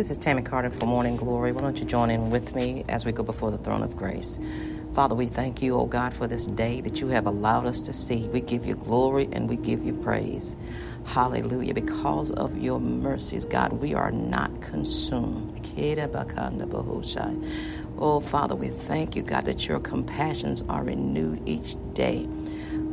This is Tammy Carter for Morning Glory. Why don't you join in with me as we go before the throne of grace? Father, we thank you, O God, for this day that you have allowed us to see. We give you glory and we give you praise. Hallelujah. Because of your mercies, God, we are not consumed. Oh, Father, we thank you, God, that your compassions are renewed each day.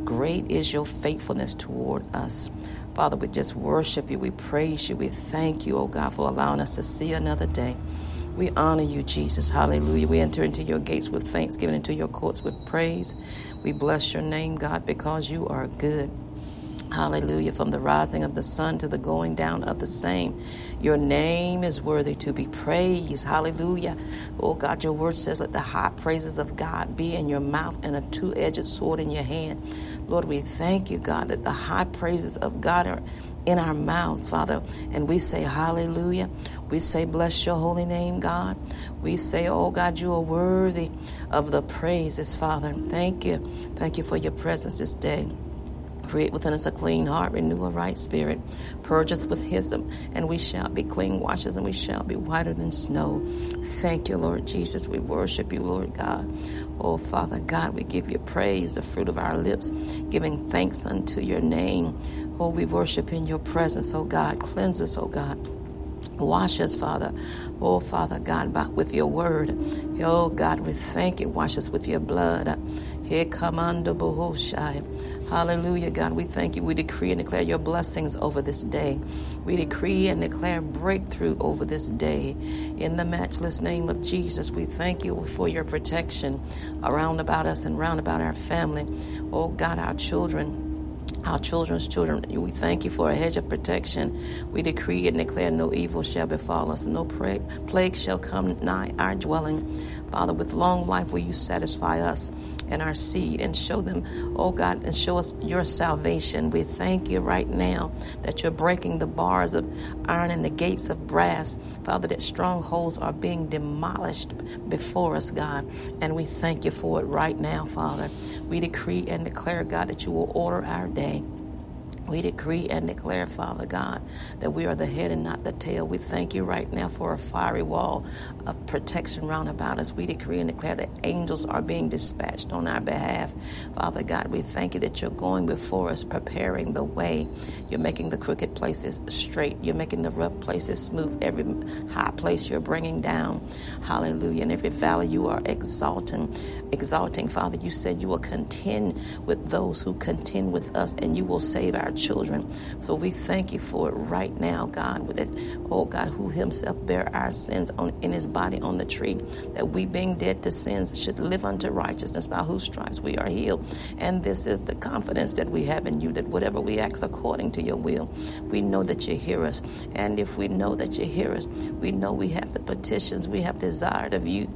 Great is your faithfulness toward us. Father, we just worship you. We praise you. We thank you, oh God, for allowing us to see another day. We honor you, Jesus. Hallelujah. We enter into your gates with thanksgiving, into your courts with praise. We bless your name, God, because you are good. Hallelujah. From the rising of the sun to the going down of the same. Your name is worthy to be praised. Hallelujah. Oh God, your word says that the high praises of God be in your mouth and a two edged sword in your hand. Lord, we thank you, God, that the high praises of God are in our mouths, Father. And we say, Hallelujah. We say, Bless your holy name, God. We say, Oh God, you are worthy of the praises, Father. Thank you. Thank you for your presence this day. Create within us a clean heart, renew a right spirit. Purge us with hyssop, and we shall be clean. Wash us, and we shall be whiter than snow. Thank you, Lord Jesus. We worship you, Lord God. Oh, Father God, we give you praise, the fruit of our lips, giving thanks unto your name. Oh, we worship in your presence, oh God. Cleanse us, oh God. Wash us, Father. Oh, Father God, by, with your word. Oh, God, we thank you. Wash us with your blood. Here commando bohoshai. Hallelujah, God. We thank you. We decree and declare your blessings over this day. We decree and declare breakthrough over this day. In the matchless name of Jesus, we thank you for your protection around about us and round about our family. Oh, God, our children our children's children. We thank you for a hedge of protection. We decree and declare no evil shall befall us, no plague shall come nigh our dwelling. Father, with long life will you satisfy us and our seed and show them, oh God, and show us your salvation. We thank you right now that you're breaking the bars of iron and the gates of brass. Father, that strongholds are being demolished before us, God. And we thank you for it right now, Father. We decree and declare, God, that you will order our day. We decree and declare, Father God, that we are the head and not the tail. We thank you right now for a fiery wall of protection round about us. We decree and declare that angels are being dispatched on our behalf. Father God, we thank you that you're going before us, preparing the way. You're making the crooked places straight. You're making the rough places smooth. Every high place you're bringing down. Hallelujah. And every valley you are exalting. Exalting, Father, you said you will contend with those who contend with us and you will save our children. So we thank you for it right now, God, with it, oh God, who himself bear our sins on, in his body on the tree, that we being dead to sins should live unto righteousness, by whose stripes we are healed. And this is the confidence that we have in you, that whatever we ask according to your will, we know that you hear us. And if we know that you hear us, we know we have the petitions we have desired of you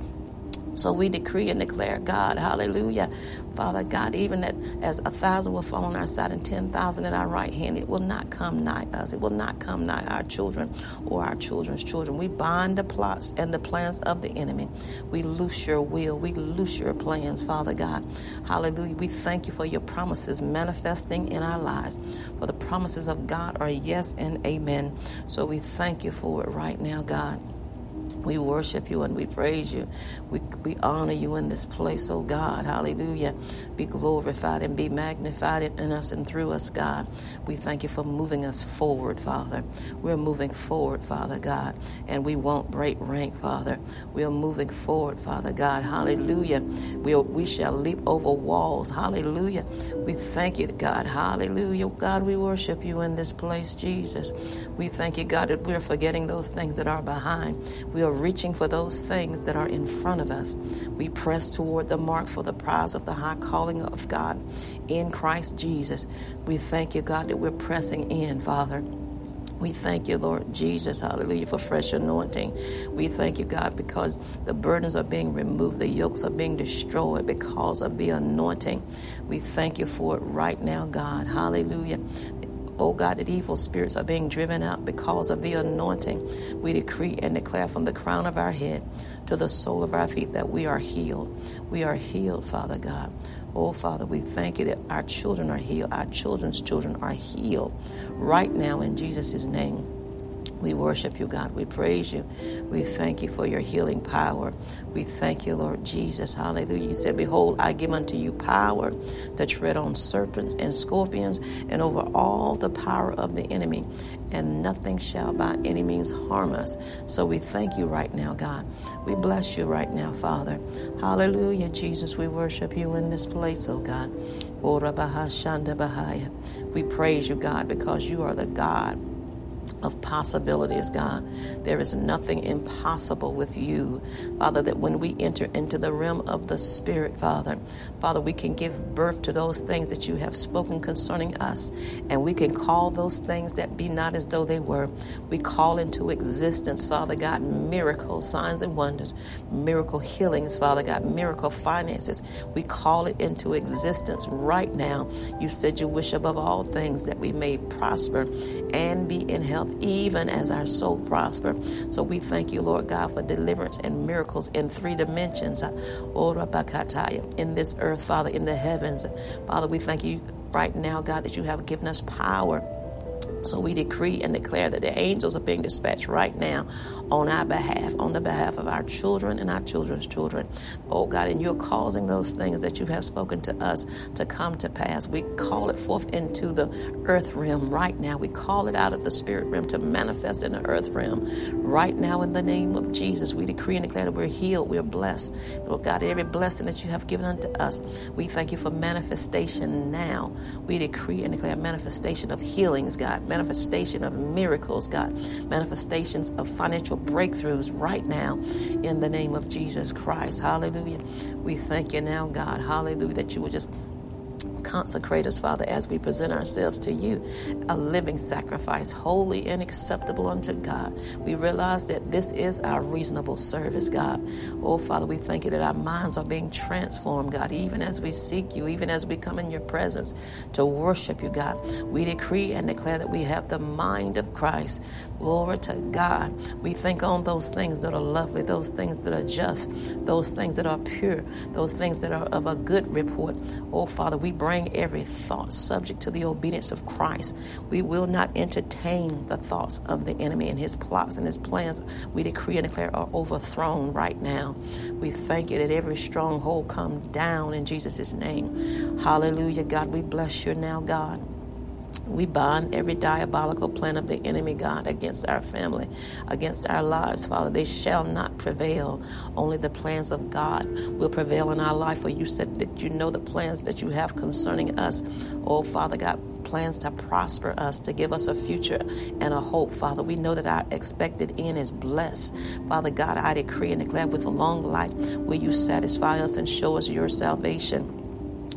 so we decree and declare, God, hallelujah. Father God, even that as a thousand will fall on our side and ten thousand at our right hand, it will not come nigh us. It will not come nigh our children or our children's children. We bind the plots and the plans of the enemy. We loose your will. We loose your plans, Father God. Hallelujah. We thank you for your promises manifesting in our lives. For the promises of God are yes and amen. So we thank you for it right now, God. We worship you and we praise you. We, we honor you in this place, oh God. Hallelujah. Be glorified and be magnified in us and through us, God. We thank you for moving us forward, Father. We're moving forward, Father God, and we won't break rank, Father. We are moving forward, Father God. Hallelujah. We, we shall leap over walls. Hallelujah. We thank you, God. Hallelujah. Oh God, we worship you in this place, Jesus. We thank you, God, that we're forgetting those things that are behind. We are reaching for those things that are in front of us. We press toward the mark for the prize of the high calling of God in Christ Jesus. We thank you, God, that we're pressing in, Father. We thank you, Lord Jesus, hallelujah, for fresh anointing. We thank you, God, because the burdens are being removed, the yokes are being destroyed because of the anointing. We thank you for it right now, God, hallelujah oh God, that evil spirits are being driven out because of the anointing. We decree and declare from the crown of our head to the sole of our feet that we are healed. We are healed, Father God. Oh, Father, we thank you that our children are healed. Our children's children are healed right now in Jesus' name. We worship you, God. We praise you. We thank you for your healing power. We thank you, Lord Jesus. Hallelujah. You said, Behold, I give unto you power to tread on serpents and scorpions and over all the power of the enemy, and nothing shall by any means harm us. So we thank you right now, God. We bless you right now, Father. Hallelujah, Jesus. We worship you in this place, oh God. We praise you, God, because you are the God of possibilities, God. There is nothing impossible with you, Father, that when we enter into the realm of the Spirit, Father, Father, we can give birth to those things that you have spoken concerning us, and we can call those things that be not as though they were. We call into existence, Father God, miracles, signs and wonders, miracle healings, Father God, miracle finances. We call it into existence right now. You said you wish above all things that we may prosper and be in health even as our soul prosper. So we thank you, Lord God, for deliverance and miracles in three dimensions. Oh, in this earth, Father, in the heavens. Father, we thank you right now, God, that you have given us power so we decree and declare that the angels are being dispatched right now on our behalf, on the behalf of our children and our children's children. Oh God, and you're causing those things that you have spoken to us to come to pass. We call it forth into the earth realm right now. We call it out of the spirit realm to manifest in the earth realm right now in the name of Jesus. We decree and declare that we're healed, we're blessed. Lord God, every blessing that you have given unto us, we thank you for manifestation now. We decree and declare manifestation of healings, Manifestation of miracles, God, manifestations of financial breakthroughs right now in the name of Jesus Christ. Hallelujah. We thank you now, God. Hallelujah, that you will just consecrate us, Father, as we present ourselves to you, a living sacrifice, holy and acceptable unto God. We realize that this is our reasonable service, God. Oh, Father, we thank you that our minds are being transformed, God, even as we seek you, even as we come in your presence to worship you, God. We decree and declare that we have the mind of Christ. Glory to God. We think on those things that are lovely, those things that are just, those things that are pure, those things that are of a good report. Oh, Father, we bring bring every thought subject to the obedience of Christ. We will not entertain the thoughts of the enemy and his plots and his plans. We decree and declare are overthrown right now. We thank you that every stronghold come down in Jesus' name. Hallelujah, God. We bless you now, God. We bind every diabolical plan of the enemy, God, against our family, against our lives, Father. They shall not prevail. Only the plans of God will prevail in our life. For you said that you know the plans that you have concerning us. Oh, Father God, plans to prosper us, to give us a future and a hope, Father. We know that our expected end is blessed. Father God, I decree and declare with a long life will you satisfy us and show us your salvation.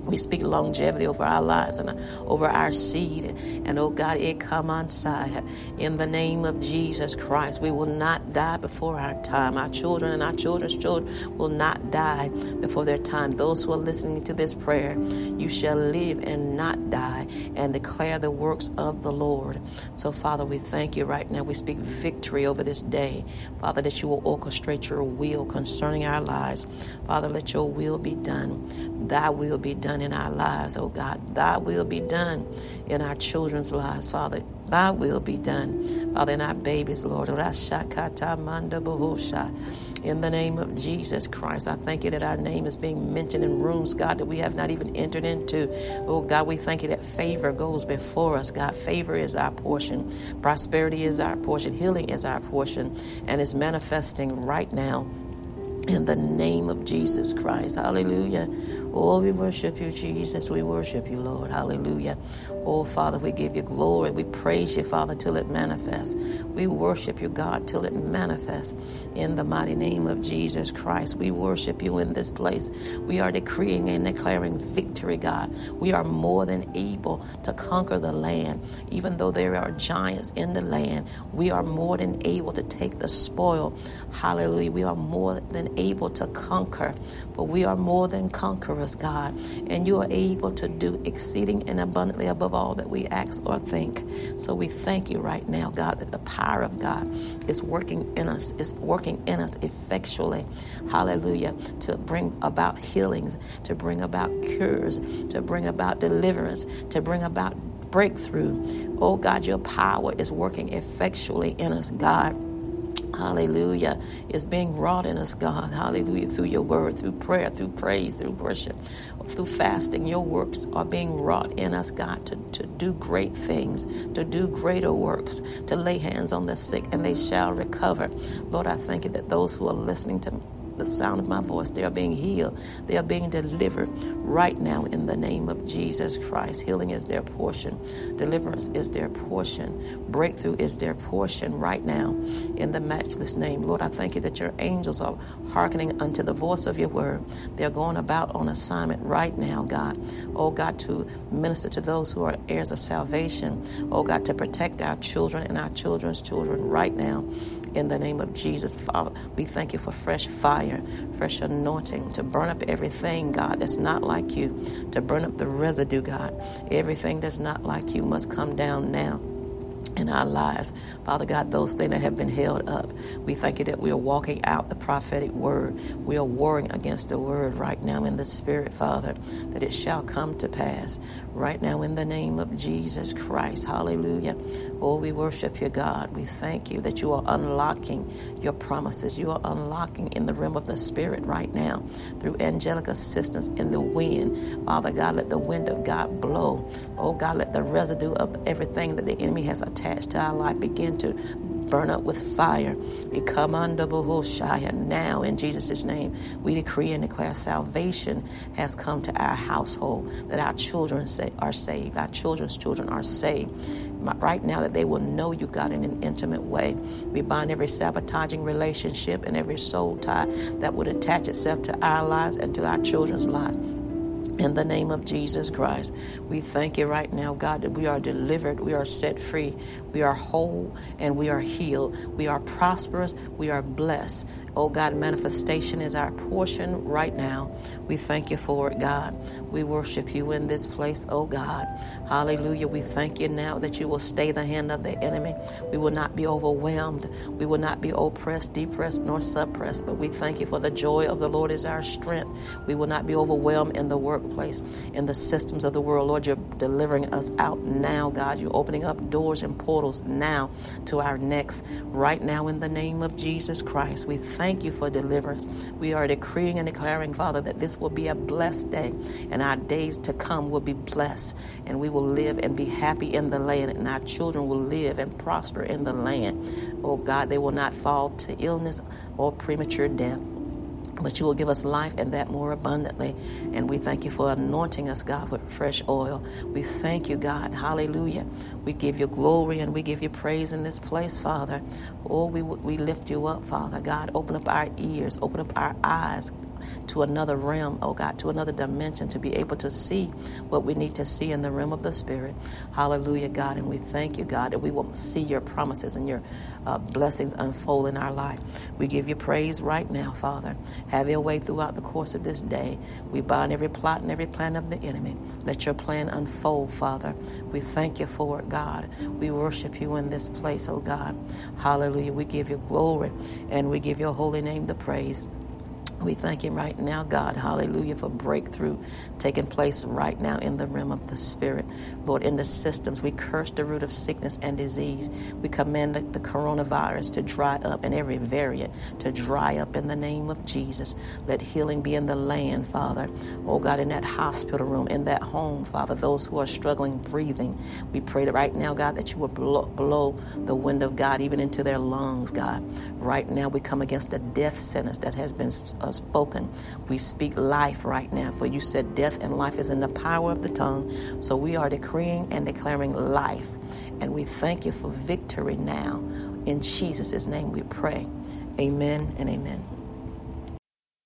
We speak longevity over our lives and uh, over our seed. And oh God, it come on side. In the name of Jesus Christ, we will not die before our time. Our children and our children's children will not die before their time. Those who are listening to this prayer, you shall live and not and declare the works of the Lord. So, Father, we thank you right now. We speak victory over this day. Father, that you will orchestrate your will concerning our lives. Father, let your will be done. Thy will be done in our lives, oh God. Thy will be done in our children's lives, Father. Thy will be done, Father, in our babies, Lord. In the name of Jesus Christ, I thank you that our name is being mentioned in rooms, God, that we have not even entered into. Oh, God, we thank you that favor goes before us, God. Favor is our portion, prosperity is our portion, healing is our portion, and it's manifesting right now in the name of Jesus Christ. Hallelujah. Oh, we worship you, Jesus. We worship you, Lord. Hallelujah. Oh, Father, we give you glory. We praise you, Father, till it manifests. We worship you, God, till it manifests in the mighty name of Jesus Christ. We worship you in this place. We are decreeing and declaring victory, God. We are more than able to conquer the land. Even though there are giants in the land, we are more than able to take the spoil. Hallelujah. We are more than able to conquer, but we are more than conquerors, God. And you are able to do exceeding and abundantly above all that we ask or think. So we thank you right now, God, that the power of God is working in us, is working in us effectually. Hallelujah. To bring about healings, to bring about cures, to bring about deliverance, to bring about breakthrough. Oh God, your power is working effectually in us, God. Hallelujah. Is being wrought in us, God. Hallelujah. Through your word, through prayer, through praise, through worship, through fasting. Your works are being wrought in us, God, to, to do great things, to do greater works, to lay hands on the sick and they shall recover. Lord, I thank you that those who are listening to the sound of my voice. They are being healed. They are being delivered right now in the name of Jesus Christ. Healing is their portion. Deliverance is their portion. Breakthrough is their portion right now in the matchless name. Lord, I thank you that your angels are hearkening unto the voice of your word. They're going about on assignment right now, God. Oh, God, to minister to those who are heirs of salvation. Oh, God, to protect our children and our children's children right now in the name of Jesus, Father. We thank you for fresh fire, fresh anointing to burn up everything, God, that's not like you, to burn up the residue, God. Everything that's not like you must come down now in our lives. Father God, those things that have been held up, we thank you that we are walking out the prophetic word. We are warring against the word right now in the spirit, Father, that it shall come to pass right now in the name of Jesus Christ. Hallelujah. Oh, we worship you, God. We thank you that you are unlocking your promises. You are unlocking in the realm of the spirit right now through angelic assistance in the wind. Father God, let the wind of God blow. Oh, God, let the residue of everything that the enemy has attacked attached to our life begin to burn up with fire. We come under now in Jesus' name. We decree and declare salvation has come to our household, that our children are saved, our children's children are saved. Right now, that they will know you, God, in an intimate way. We bind every sabotaging relationship and every soul tie that would attach itself to our lives and to our children's lives. In the name of Jesus Christ, we thank you right now, God, that we are delivered, we are set free, we are whole, and we are healed. We are prosperous, we are blessed. Oh God, manifestation is our portion right now. We thank you for it, God. We worship you in this place, oh God. Hallelujah. We thank you now that you will stay the hand of the enemy. We will not be overwhelmed. We will not be oppressed, depressed, nor suppressed. But we thank you for the joy of the Lord is our strength. We will not be overwhelmed in the workplace, in the systems of the world. Lord, you're delivering us out now, God. You're opening up doors and portals now to our next, right now, in the name of Jesus Christ. We thank you for deliverance. We are decreeing and declaring, Father, that this will be a blessed day and our days to come will be blessed and we will live and be happy in the land and our children will live and prosper in the land. Oh God, they will not fall to illness or premature death but you will give us life and that more abundantly. And we thank you for anointing us, God, with fresh oil. We thank you, God. Hallelujah. We give you glory and we give you praise in this place, Father. Oh, we, we lift you up, Father. God, open up our ears, open up our eyes, to another realm, oh God, to another dimension, to be able to see what we need to see in the realm of the Spirit. Hallelujah, God. And we thank you, God, that we will see your promises and your uh, blessings unfold in our life. We give you praise right now, Father. Have your way throughout the course of this day. We bind every plot and every plan of the enemy. Let your plan unfold, Father. We thank you for it, God. We worship you in this place, oh God. Hallelujah. We give you glory and we give your holy name the praise. We thank you right now, God, hallelujah, for breakthrough taking place right now in the realm of the Spirit. Lord, in the systems, we curse the root of sickness and disease. We command the, the coronavirus to dry up and every variant to dry up in the name of Jesus. Let healing be in the land, Father. Oh, God, in that hospital room, in that home, Father, those who are struggling breathing. We pray that right now, God, that you will blow, blow the wind of God even into their lungs, God. Right now, we come against the death sentence that has been uh, spoken. We speak life right now, for you said death and life is in the power of the tongue. So we are decreeing and declaring life. And we thank you for victory now. In Jesus' name we pray. Amen and amen.